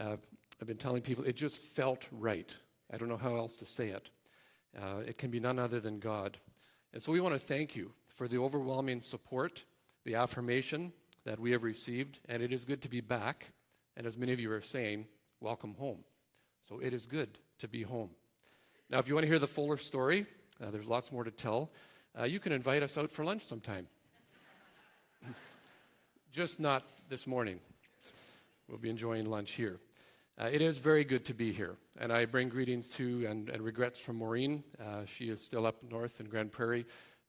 uh, I've been telling people it just felt right. I don't know how else to say it. Uh, it can be none other than God. And so we want to thank you for the overwhelming support, the affirmation that we have received, and it is good to be back. And as many of you are saying, welcome home. So it is good to be home. Now, if you want to hear the fuller story, uh, there's lots more to tell. Uh, you can invite us out for lunch sometime. Just not this morning. We'll be enjoying lunch here. Uh, it is very good to be here, and I bring greetings to and, and regrets from Maureen. Uh, she is still up north in Grande Prairie.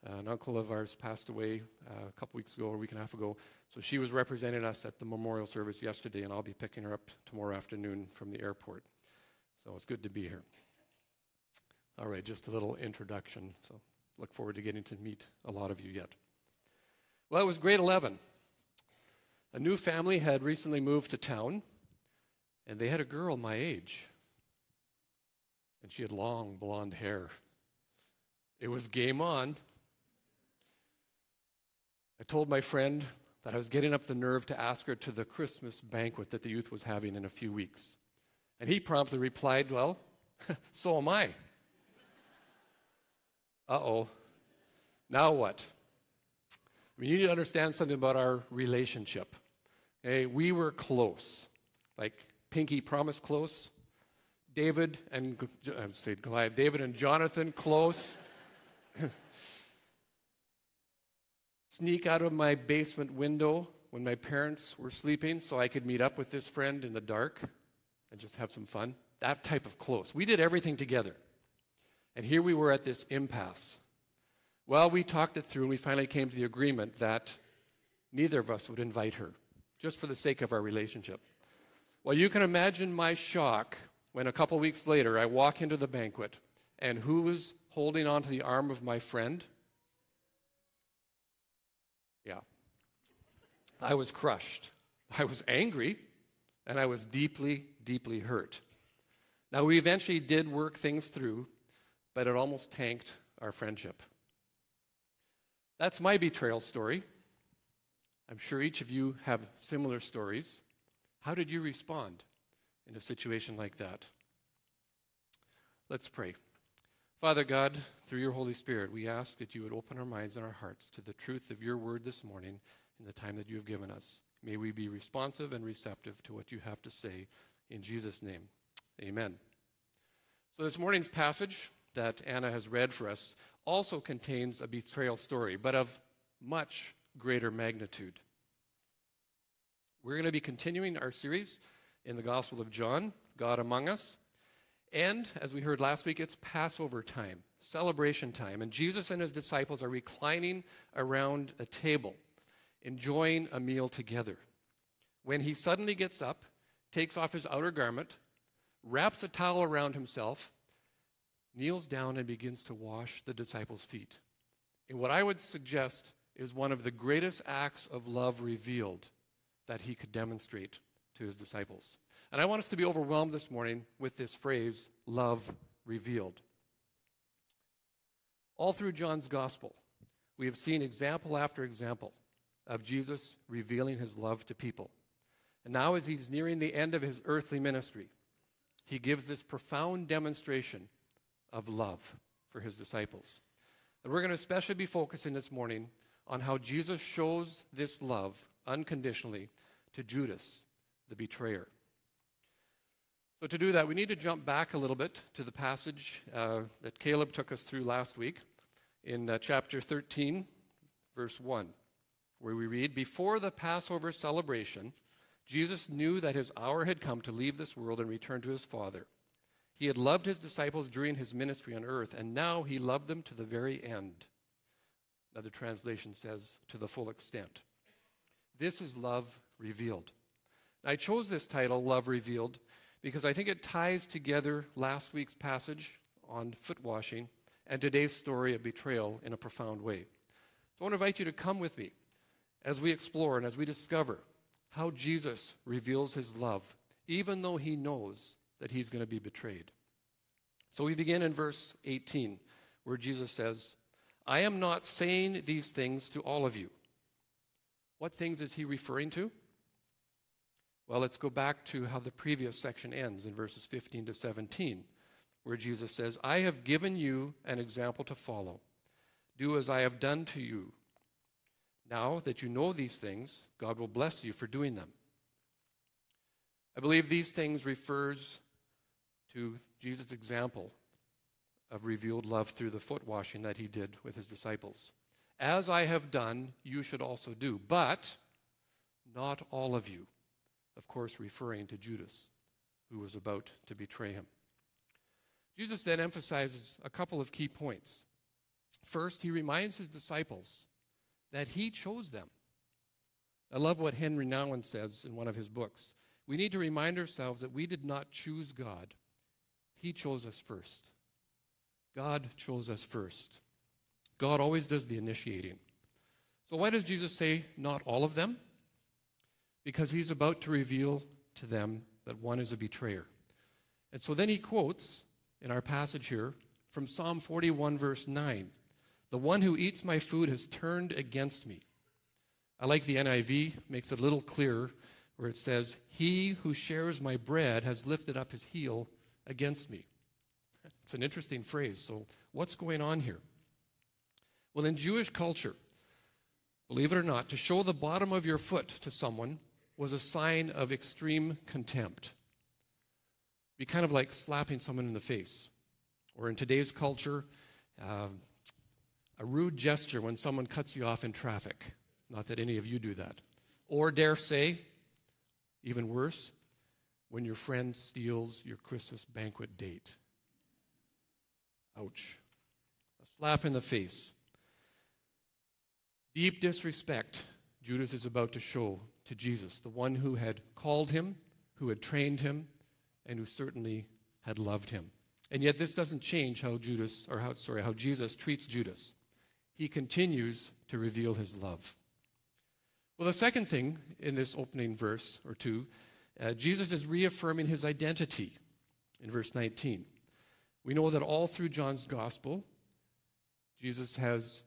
Uh, an uncle of ours passed away uh, a couple weeks ago, or a week and a half ago. So she was representing us at the memorial service yesterday, and I'll be picking her up tomorrow afternoon from the airport. So it's good to be here. All right, just a little introduction. So look forward to getting to meet a lot of you yet. Well, it was grade 11. A new family had recently moved to town and they had a girl my age. And she had long blonde hair. It was game on. I told my friend that I was getting up the nerve to ask her to the Christmas banquet that the youth was having in a few weeks. And he promptly replied, Well, so am I. Uh oh. Now what? You need to understand something about our relationship. Okay, we were close. Like, pinky promise close. David and I say Goliath, David and Jonathan close. Sneak out of my basement window when my parents were sleeping so I could meet up with this friend in the dark and just have some fun. That type of close. We did everything together. And here we were at this impasse. Well, we talked it through and we finally came to the agreement that neither of us would invite her, just for the sake of our relationship. Well, you can imagine my shock when a couple weeks later I walk into the banquet and who was holding onto the arm of my friend? Yeah. I was crushed. I was angry and I was deeply, deeply hurt. Now, we eventually did work things through, but it almost tanked our friendship. That's my betrayal story. I'm sure each of you have similar stories. How did you respond in a situation like that? Let's pray. Father God, through your Holy Spirit, we ask that you would open our minds and our hearts to the truth of your word this morning in the time that you have given us. May we be responsive and receptive to what you have to say. In Jesus' name, amen. So, this morning's passage that Anna has read for us also contains a betrayal story, but of much greater magnitude. We're going to be continuing our series in the Gospel of John, God Among Us. And as we heard last week, it's Passover time, celebration time. And Jesus and his disciples are reclining around a table, enjoying a meal together. When he suddenly gets up, takes off his outer garment, wraps a towel around himself, kneels down, and begins to wash the disciples' feet. In what I would suggest is one of the greatest acts of love revealed that he could demonstrate to his disciples. And I want us to be overwhelmed this morning with this phrase, love revealed. All through John's gospel, we have seen example after example of Jesus revealing his love to people. And now, as he's nearing the end of his earthly ministry, he gives this profound demonstration of love for his disciples. And we're going to especially be focusing this morning on how Jesus shows this love unconditionally to Judas, the betrayer. So, to do that, we need to jump back a little bit to the passage uh, that Caleb took us through last week in uh, chapter 13, verse 1, where we read Before the Passover celebration, Jesus knew that his hour had come to leave this world and return to his Father. He had loved his disciples during his ministry on earth, and now he loved them to the very end. Another translation says, to the full extent. This is love revealed. I chose this title, Love Revealed, because I think it ties together last week's passage on foot washing and today's story of betrayal in a profound way. So I want to invite you to come with me as we explore and as we discover how Jesus reveals his love, even though he knows that he's going to be betrayed. So we begin in verse 18, where Jesus says, I am not saying these things to all of you what things is he referring to? Well, let's go back to how the previous section ends in verses 15 to 17, where Jesus says, I have given you an example to follow. Do as I have done to you. Now that you know these things, God will bless you for doing them. I believe these things refers to Jesus' example of revealed love through the foot washing that he did with his disciples. As I have done, you should also do. But not all of you. Of course, referring to Judas, who was about to betray him. Jesus then emphasizes a couple of key points. First, he reminds his disciples that he chose them. I love what Henri Nouwen says in one of his books. We need to remind ourselves that we did not choose God, He chose us first. God chose us first. God always does the initiating. So, why does Jesus say not all of them? Because he's about to reveal to them that one is a betrayer. And so then he quotes in our passage here from Psalm 41, verse 9 The one who eats my food has turned against me. I like the NIV, makes it a little clearer, where it says, He who shares my bread has lifted up his heel against me. It's an interesting phrase. So, what's going on here? Well, in Jewish culture, believe it or not, to show the bottom of your foot to someone was a sign of extreme contempt. Be kind of like slapping someone in the face. Or in today's culture, uh, a rude gesture when someone cuts you off in traffic. Not that any of you do that. Or, dare say, even worse, when your friend steals your Christmas banquet date. Ouch. A slap in the face. Deep disrespect Judas is about to show to Jesus, the one who had called him, who had trained him, and who certainly had loved him. And yet this doesn't change how Judas or how sorry, how Jesus treats Judas. He continues to reveal his love. Well, the second thing in this opening verse or two, uh, Jesus is reaffirming his identity in verse 19. We know that all through John's gospel, Jesus has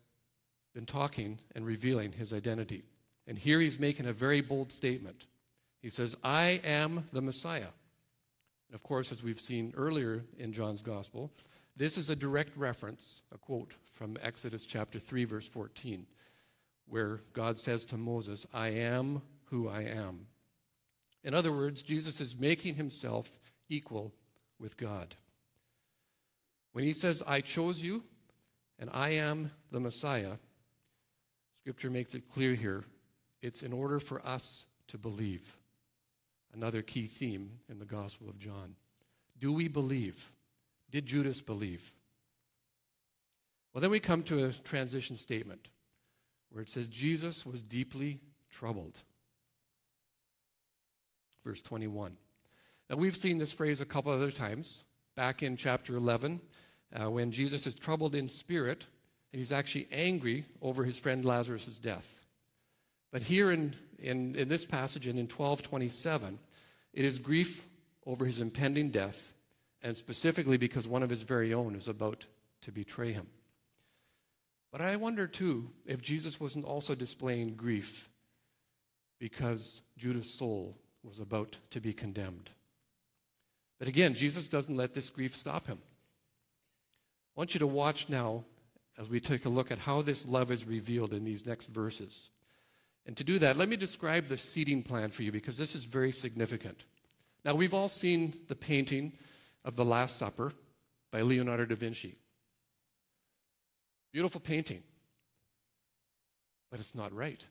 been talking and revealing his identity. And here he's making a very bold statement. He says, I am the Messiah. And of course, as we've seen earlier in John's gospel, this is a direct reference, a quote from Exodus chapter 3, verse 14, where God says to Moses, I am who I am. In other words, Jesus is making himself equal with God. When he says, I chose you and I am the Messiah, Scripture makes it clear here it's in order for us to believe. Another key theme in the Gospel of John. Do we believe? Did Judas believe? Well, then we come to a transition statement where it says, Jesus was deeply troubled. Verse 21. Now, we've seen this phrase a couple other times. Back in chapter 11, uh, when Jesus is troubled in spirit and he's actually angry over his friend Lazarus' death. But here in, in, in this passage and in 1227, it is grief over his impending death, and specifically because one of his very own is about to betray him. But I wonder too if Jesus wasn't also displaying grief because Judas' soul was about to be condemned. But again, Jesus doesn't let this grief stop him. I want you to watch now as we take a look at how this love is revealed in these next verses. And to do that, let me describe the seating plan for you because this is very significant. Now, we've all seen the painting of The Last Supper by Leonardo da Vinci. Beautiful painting, but it's not right.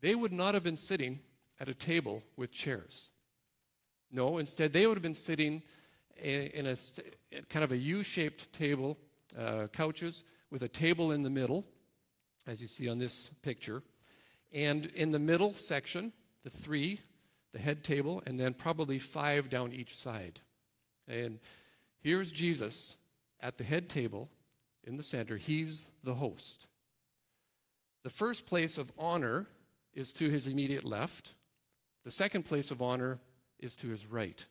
They would not have been sitting at a table with chairs. No, instead, they would have been sitting in a kind of a U-shaped table, uh, couches with a table in the middle, as you see on this picture. And in the middle section, the three, the head table, and then probably five down each side. And here's Jesus at the head table in the center. He's the host. The first place of honor is to his immediate left. The second place of honor is to his right.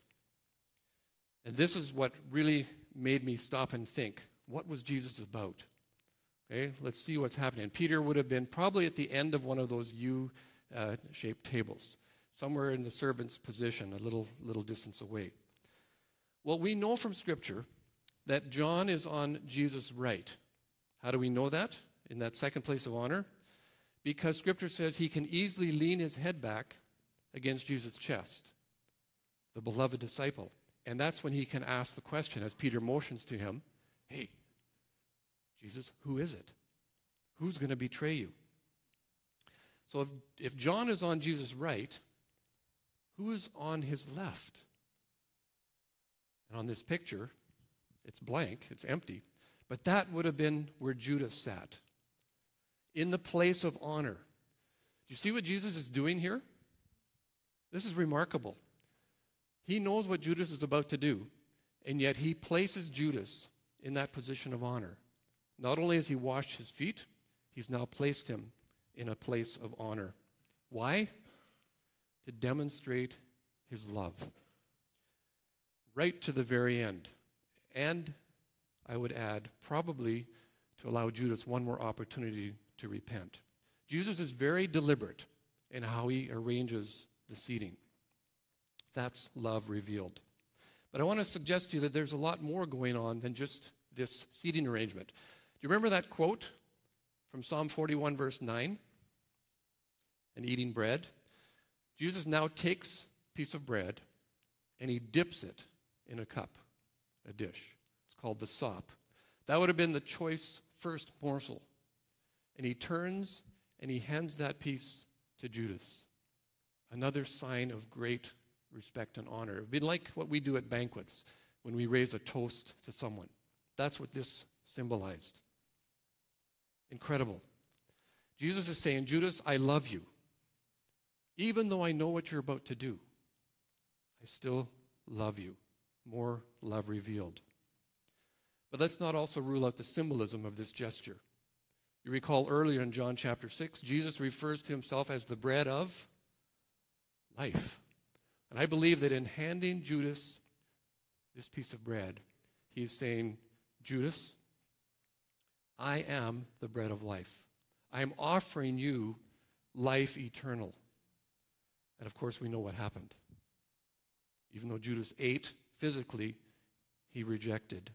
And this is what really made me stop and think what was Jesus about? Okay, let's see what's happening. Peter would have been probably at the end of one of those U uh, shaped tables. somewhere in the servant's position, a little, little distance away. Well, we know from Scripture that John is on Jesus' right. How do we know that? In that second place of honor? Because Scripture says he can easily lean his head back against Jesus' chest, the beloved disciple. And that's when he can ask the question, as Peter motions to him Hey, Jesus, who is it? Who's going to betray you? So if, if John is on Jesus' right, who is on his left? And on this picture, it's blank, it's empty. But that would have been where Judas sat, in the place of honor. Do you see what Jesus is doing here? This is remarkable. He knows what Judas is about to do, and yet he places Judas in that position of honor. Not only has he washed his feet, he's now placed him in a place of honor. Why? To demonstrate his love. Right to the very end. And I would add, probably to allow Judas one more opportunity to repent. Jesus is very deliberate in how he arranges the seating. That's love revealed. But I want to suggest to you that there's a lot more going on than just this seating arrangement. Do you remember that quote from Psalm 41, verse 9? And eating bread. Jesus now takes a piece of bread and he dips it in a cup, a dish. It's called the sop. That would have been the choice first morsel. And he turns and he hands that piece to Judas. Another sign of great respect and honor. It would be like what we do at banquets when we raise a toast to someone. That's what this symbolized. Incredible. Jesus is saying, Judas, I love you. Even though I know what you're about to do, I still love you. More love revealed. But let's not also rule out the symbolism of this gesture. You recall earlier in John chapter 6, Jesus refers to himself as the bread of life. And I believe that in handing Judas this piece of bread, he is saying, Judas, I am the bread of life. I am offering you life eternal. And of course, we know what happened. Even though Judas ate physically, he rejected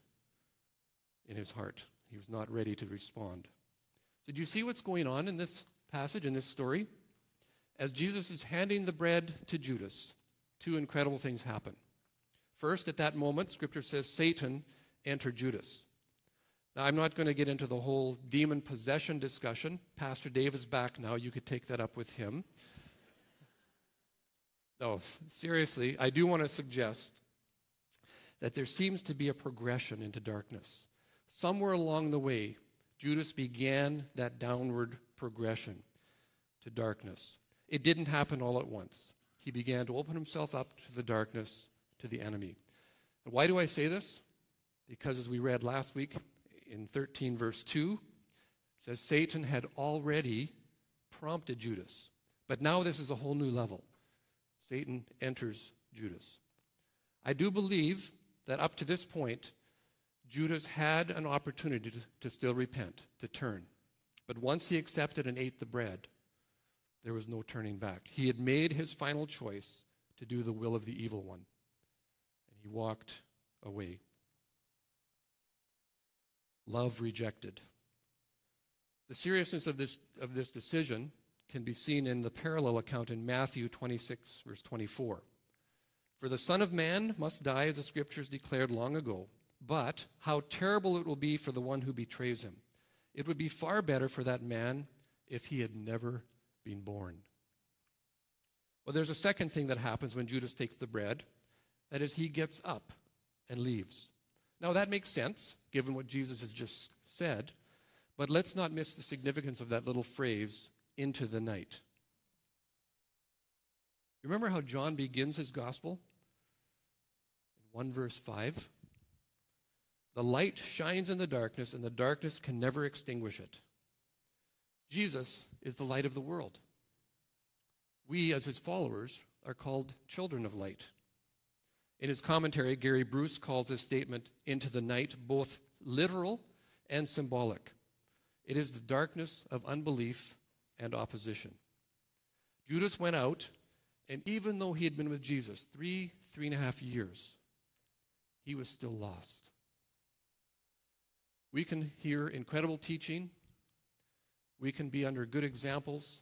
in his heart. He was not ready to respond. Did you see what's going on in this passage, in this story? As Jesus is handing the bread to Judas, two incredible things happen. First, at that moment, Scripture says Satan entered Judas. Now, I'm not going to get into the whole demon possession discussion. Pastor Dave is back now. You could take that up with him. No, seriously, I do want to suggest that there seems to be a progression into darkness. Somewhere along the way, Judas began that downward progression to darkness. It didn't happen all at once. He began to open himself up to the darkness, to the enemy. And why do I say this? Because as we read last week in 13, verse 2, it says Satan had already prompted Judas. But now this is a whole new level. Satan enters Judas. I do believe that up to this point, Judas had an opportunity to, to, still repent, to turn. But once he accepted and ate the bread, there was no turning back. He had made his final choice to do the will of the evil one, and he walked away. Love rejected. The seriousness of this, of this decision can be seen in the parallel account in Matthew 26, verse 24. For the Son of Man must die, as the Scriptures declared long ago, but how terrible it will be for the one who betrays him. It would be far better for that man if he had never been born. Well, there's a second thing that happens when Judas takes the bread that is, he gets up and leaves. Now, that makes sense, given what Jesus has just said, but let's not miss the significance of that little phrase, into the night. Remember how John begins his gospel? In 1 verse 5. The light shines in the darkness, and the darkness can never extinguish it. Jesus is the light of the world. We, as his followers, are called children of light. In his commentary, Gary Burge calls this statement, into the night, both literal and symbolic. It is the darkness of unbelief and opposition. Judas went out And even though he had been with Jesus three, three and a half years, he was still lost. We can hear incredible teaching, we can be under good examples,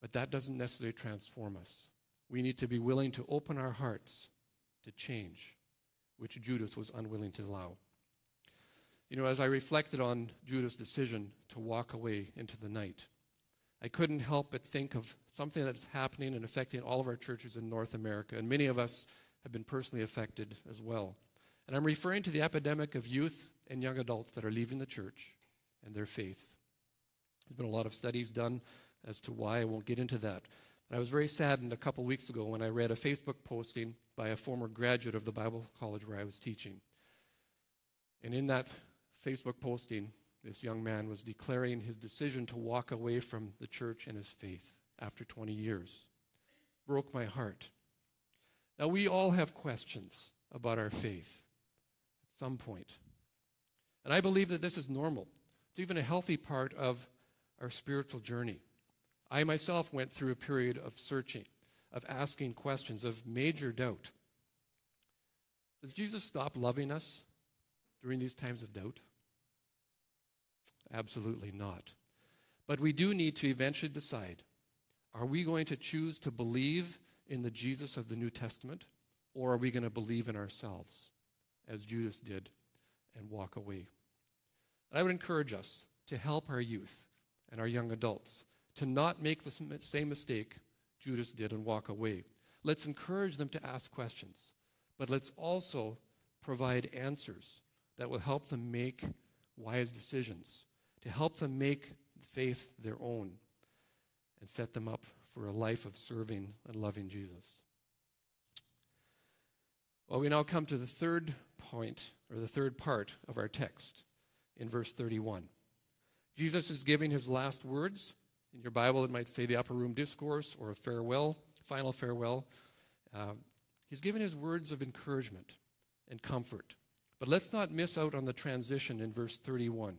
but that doesn't necessarily transform us. We need to be willing to open our hearts to change, which Judas was unwilling to allow. You know, as I reflected on Judas' decision to walk away into the night, I couldn't help but think of something that's happening and affecting all of our churches in North America, and many of us have been personally affected as well. And I'm referring to the epidemic of youth and young adults that are leaving the church and their faith. There's been a lot of studies done as to why. I won't get into that. I was very saddened a couple weeks ago when I read a Facebook posting by a former graduate of the Bible college where I was teaching. And in that Facebook posting, this young man was declaring his decision to walk away from the church and his faith after 20 years. Broke my heart. Now, we all have questions about our faith at some point. And I believe that this is normal. It's even a healthy part of our spiritual journey. I myself went through a period of searching, of asking questions, of major doubt. Does Jesus stop loving us during these times of doubt? Absolutely not. But we do need to eventually decide are we going to choose to believe in the Jesus of the New Testament, or are we going to believe in ourselves, as Judas did, and walk away? And I would encourage us to help our youth and our young adults to not make the same mistake Judas did and walk away. Let's encourage them to ask questions, but let's also provide answers that will help them make wise decisions, to help them make faith their own, and set them up for a life of serving and loving Jesus. Well, we now come to the third point, or the third part of our text in verse 31. Jesus is giving his last words. In your Bible, it might say the upper room discourse or a farewell, final farewell. Uh, he's giving his words of encouragement and comfort. But let's not miss out on the transition in verse 31.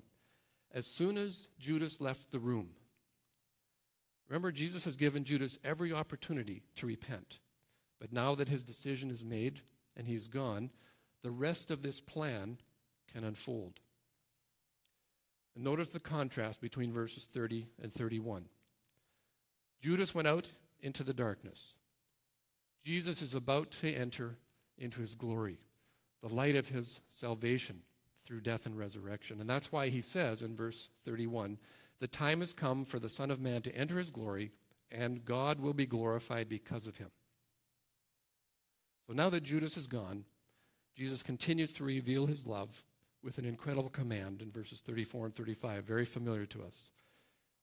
As soon as Judas left the room, remember, Jesus has given Judas every opportunity to repent. But now that his decision is made and he's gone, the rest of this plan can unfold. And notice the contrast between verses 30 and 31. Judas went out into the darkness. Jesus is about to enter into his glory, the light of his salvation through death and resurrection. And that's why he says in verse 31 The time has come for the Son of Man to enter his glory, and God will be glorified because of him. So now that Judas is gone, Jesus continues to reveal his love with an incredible command in verses 34 and 35, very familiar to us.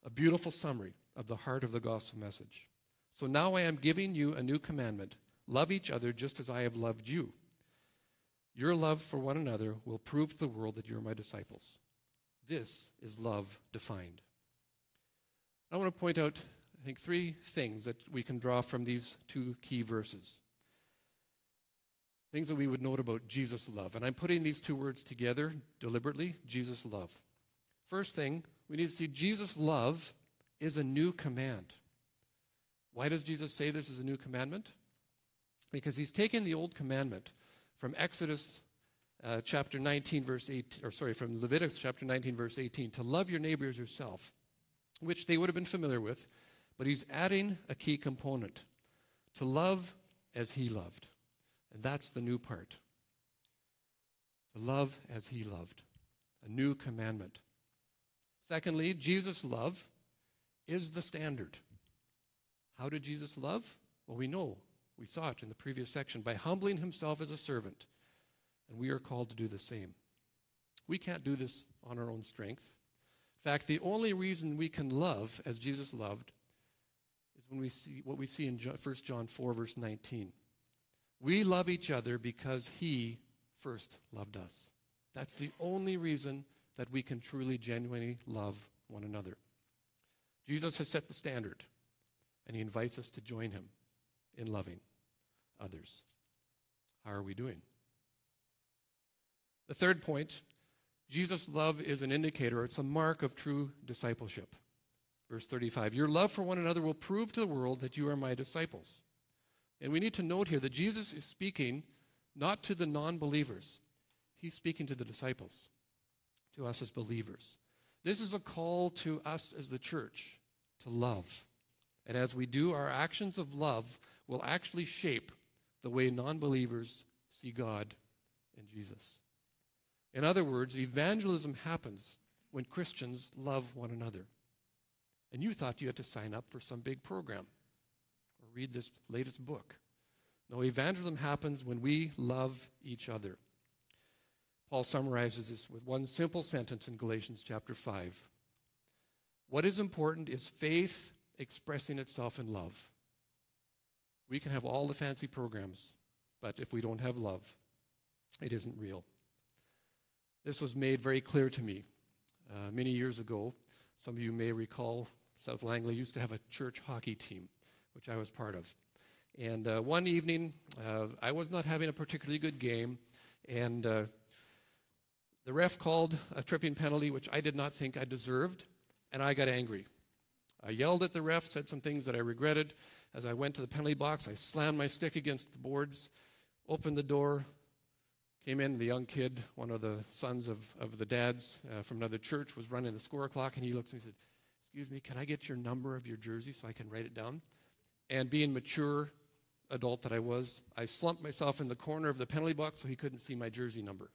A beautiful summary of the heart of the gospel message. So now I am giving you a new commandment love each other just as I have loved you. Your love for one another will prove to the world that you're my disciples. This is love defined. I want to point out, I think, three things that we can draw from these two key verses things that we would note about Jesus' love. And I'm putting these two words together deliberately Jesus' love. First thing, we need to see Jesus' love is a new command. Why does Jesus say this is a new commandment? Because he's taken the old commandment from Exodus uh, chapter 19, verse 8, or sorry, from Leviticus chapter 19, verse 18, to love your neighbor as yourself, which they would have been familiar with, but he's adding a key component to love as he loved. And that's the new part. To love as he loved, a new commandment. Secondly, Jesus' love is the standard. How did Jesus love? Well, we know. We saw it in the previous section by humbling himself as a servant. And we are called to do the same. We can't do this on our own strength. In fact, the only reason we can love as Jesus loved is when we see what we see in 1 John 4, verse 19. We love each other because He first loved us. That's the only reason that we can truly, genuinely love one another. Jesus has set the standard, and He invites us to join Him in loving others. How are we doing? The third point Jesus' love is an indicator, it's a mark of true discipleship. Verse 35 Your love for one another will prove to the world that you are my disciples. And we need to note here that Jesus is speaking not to the non believers, he's speaking to the disciples, to us as believers. This is a call to us as the church to love. And as we do, our actions of love will actually shape the way non believers see God and Jesus. In other words, evangelism happens when Christians love one another. And you thought you had to sign up for some big program read this latest book. No, evangelism happens when we love each other. Paul summarizes this with one simple sentence in Galatians chapter 5. What is important is faith expressing itself in love. We can have all the fancy programs, but if we don't have love, it isn't real. This was made very clear to me uh, many years ago. Some of you may recall South Langley used to have a church hockey team, which I was part of. And uh, one evening, uh, I was not having a particularly good game, and uh, the ref called a tripping penalty, which I did not think I deserved, and I got angry. I yelled at the ref, said some things that I regretted. As I went to the penalty box, I slammed my stick against the boards, opened the door, came in. The young kid, one of the sons of, of the dads uh, from another church, was running the score clock, and he looks at me and said, Excuse me, can I get your number of your jersey so I can write it down? And being mature adult that I was, I slumped myself in the corner of the penalty box so he couldn't see my jersey number.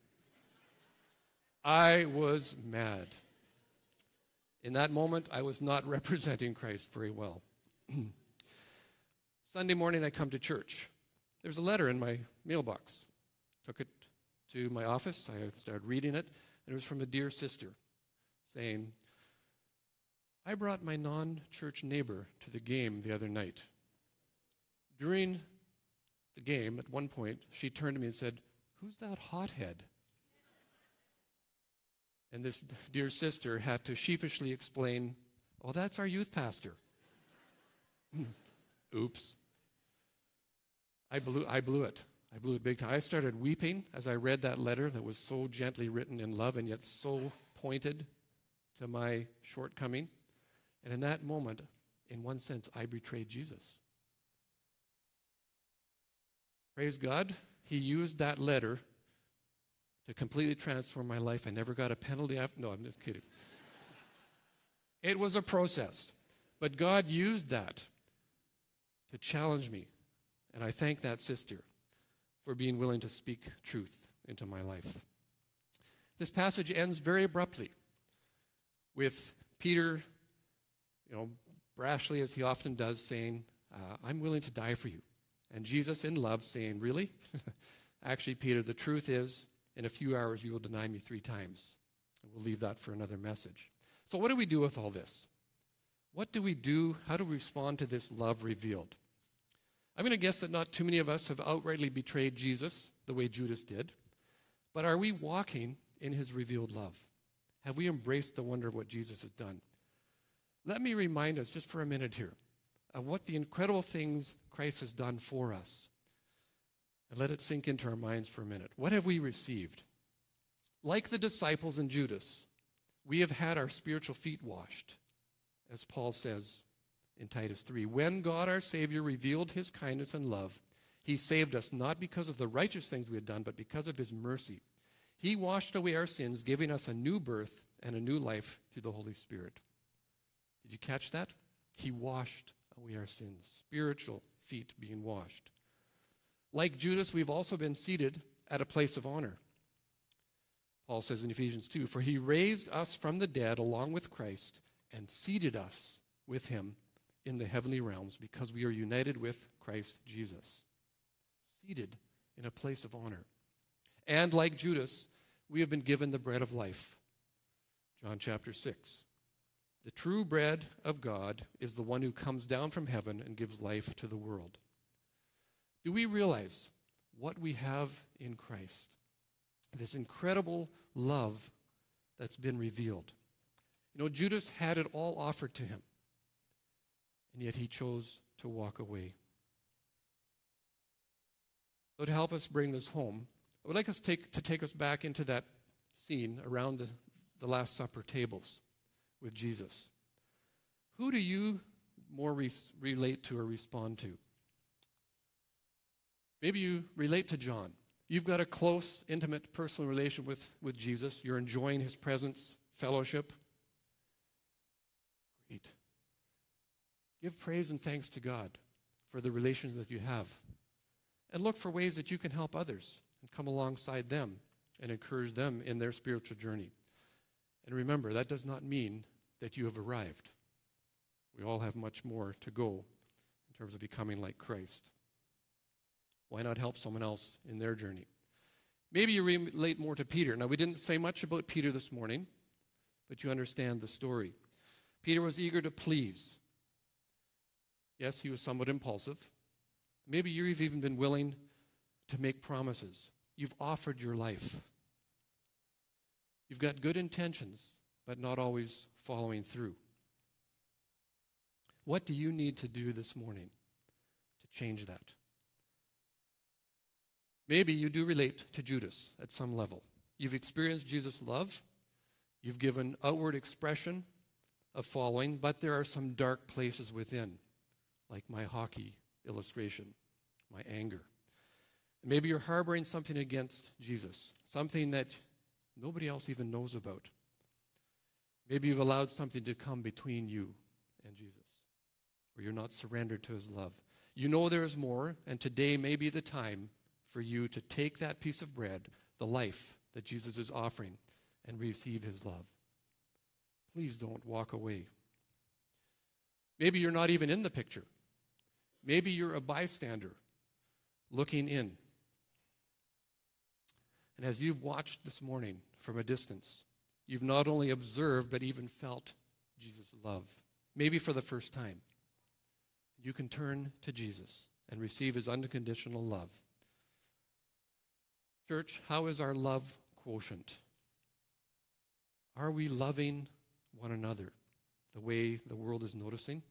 I was mad. In that moment, I was not representing Christ very well. Sunday morning, I come to church. There's a letter in my mailbox. Took it to my office. I started reading it, and it was from a dear sister saying, I brought my non church neighbor to the game the other night. During the game, at one point, she turned to me and said, Who's that hothead? And this dear sister had to sheepishly explain, Oh, that's our youth pastor. Oops. I blew, I blew it. I blew it big time. I started weeping as I read that letter that was so gently written in love and yet so pointed to my shortcoming. And in that moment, in one sense, I betrayed Jesus. Praise God, He used that letter to completely transform my life. I never got a penalty after. No, I'm just kidding. it was a process. But God used that to challenge me. And I thank that sister for being willing to speak truth into my life. This passage ends very abruptly with Peter you know, brashly as he often does, saying, uh, I'm willing to die for you. And Jesus, in love, saying, Really? Actually, Peter, the truth is, in a few hours you will deny me three times. We'll leave that for another message. So, what do we do with all this? What do we do? How do we respond to this love revealed? I'm going to guess that not too many of us have outrightly betrayed Jesus the way Judas did. But are we walking in his revealed love? Have we embraced the wonder of what Jesus has done? Let me remind us just for a minute here of what the incredible things Christ has done for us. And let it sink into our minds for a minute. What have we received? Like the disciples and Judas, we have had our spiritual feet washed, as Paul says in Titus 3. When God our Savior revealed his kindness and love, he saved us not because of the righteous things we had done, but because of his mercy. He washed away our sins, giving us a new birth and a new life through the Holy Spirit. Did you catch that? He washed away our sins, spiritual feet being washed. Like Judas, we've also been seated at a place of honor. Paul says in Ephesians 2 For he raised us from the dead along with Christ and seated us with him in the heavenly realms because we are united with Christ Jesus. Seated in a place of honor. And like Judas, we have been given the bread of life. John chapter 6. The true bread of God is the one who comes down from heaven and gives life to the world. Do we realize what we have in Christ? This incredible love that's been revealed. You know, Judas had it all offered to him, and yet he chose to walk away. So, to help us bring this home, I would like us take, to take us back into that scene around the, the Last Supper tables with Jesus. Who do you more re- relate to or respond to? Maybe you relate to John. You've got a close, intimate, personal relation with, with Jesus. You're enjoying his presence, fellowship. Great. Give praise and thanks to God for the relations that you have. And look for ways that you can help others and come alongside them and encourage them in their spiritual journey. And remember, that does not mean that you have arrived. We all have much more to go in terms of becoming like Christ. Why not help someone else in their journey? Maybe you relate more to Peter. Now, we didn't say much about Peter this morning, but you understand the story. Peter was eager to please. Yes, he was somewhat impulsive. Maybe you've even been willing to make promises. You've offered your life. You've got good intentions, but not always following through. What do you need to do this morning to change that? Maybe you do relate to Judas at some level. You've experienced Jesus' love, you've given outward expression of following, but there are some dark places within, like my hockey illustration, my anger. Maybe you're harboring something against Jesus, something that nobody else even knows about. Maybe you've allowed something to come between you and Jesus, or you're not surrendered to his love. You know there is more, and today may be the time for you to take that piece of bread, the life that Jesus is offering, and receive his love. Please don't walk away. Maybe you're not even in the picture. Maybe you're a bystander looking in. And as you've watched this morning from a distance, you've not only observed but even felt Jesus' love, maybe for the first time. You can turn to Jesus and receive his unconditional love. Church, how is our love quotient? Are we loving one another the way the world is noticing?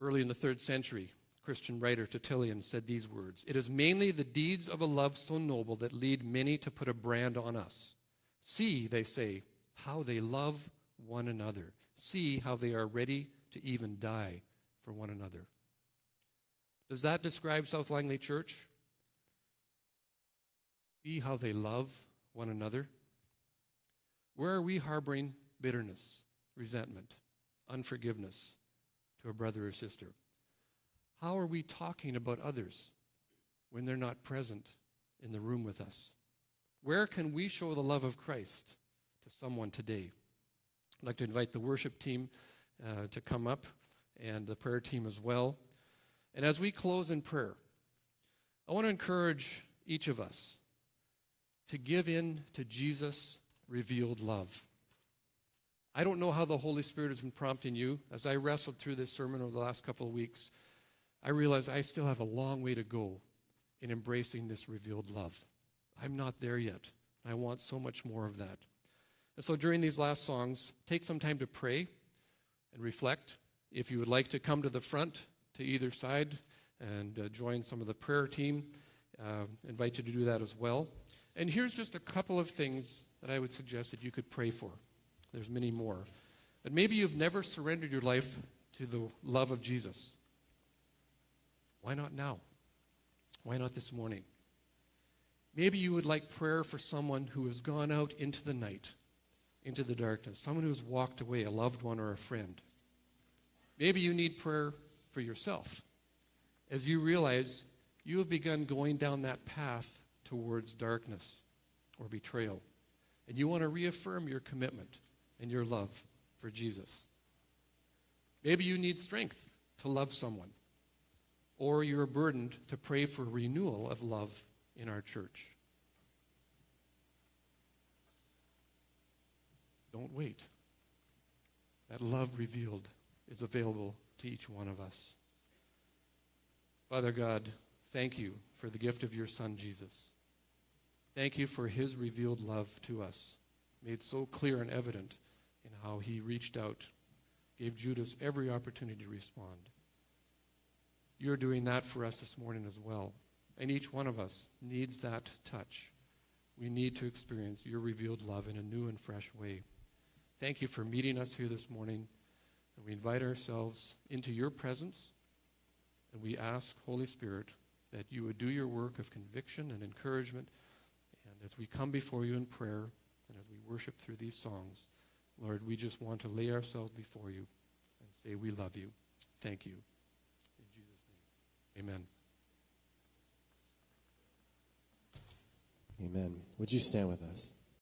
Early in the third century, Christian writer Tertullian said these words It is mainly the deeds of a love so noble that lead many to put a brand on us. See, they say, how they love one another. See how they are ready to even die for one another. Does that describe South Langley Church? See how they love one another? Where are we harboring bitterness, resentment, unforgiveness to a brother or sister? How are we talking about others when they're not present in the room with us? Where can we show the love of Christ to someone today? I'd like to invite the worship team uh, to come up and the prayer team as well. And as we close in prayer, I want to encourage each of us to give in to Jesus' revealed love. I don't know how the Holy Spirit has been prompting you. As I wrestled through this sermon over the last couple of weeks, I realize I still have a long way to go in embracing this revealed love. I'm not there yet. I want so much more of that. And so during these last songs, take some time to pray and reflect. If you would like to come to the front to either side and uh, join some of the prayer team, uh, invite you to do that as well. And here's just a couple of things that I would suggest that you could pray for. There's many more. But maybe you've never surrendered your life to the love of Jesus. Why not now? Why not this morning? Maybe you would like prayer for someone who has gone out into the night, into the darkness, someone who has walked away, a loved one or a friend. Maybe you need prayer for yourself as you realize you have begun going down that path towards darkness or betrayal. And you want to reaffirm your commitment and your love for Jesus. Maybe you need strength to love someone, or you're burdened to pray for renewal of love in our church. Don't wait. That love revealed is available to each one of us. Father God, thank you for the gift of your Son, Jesus. Thank you for his revealed love to us, made so clear and evident in how he reached out, gave Judas every opportunity to respond. You're doing that for us this morning as well. And each one of us needs that touch. We need to experience your revealed love in a new and fresh way. Thank you for meeting us here this morning. And we invite ourselves into your presence, and we ask, Holy Spirit, that you would do your work of conviction and encouragement. And as we come before you in prayer, and as we worship through these songs, Lord, we just want to lay ourselves before you and say, We love you. Thank you. Amen. Amen. Would you stand with us?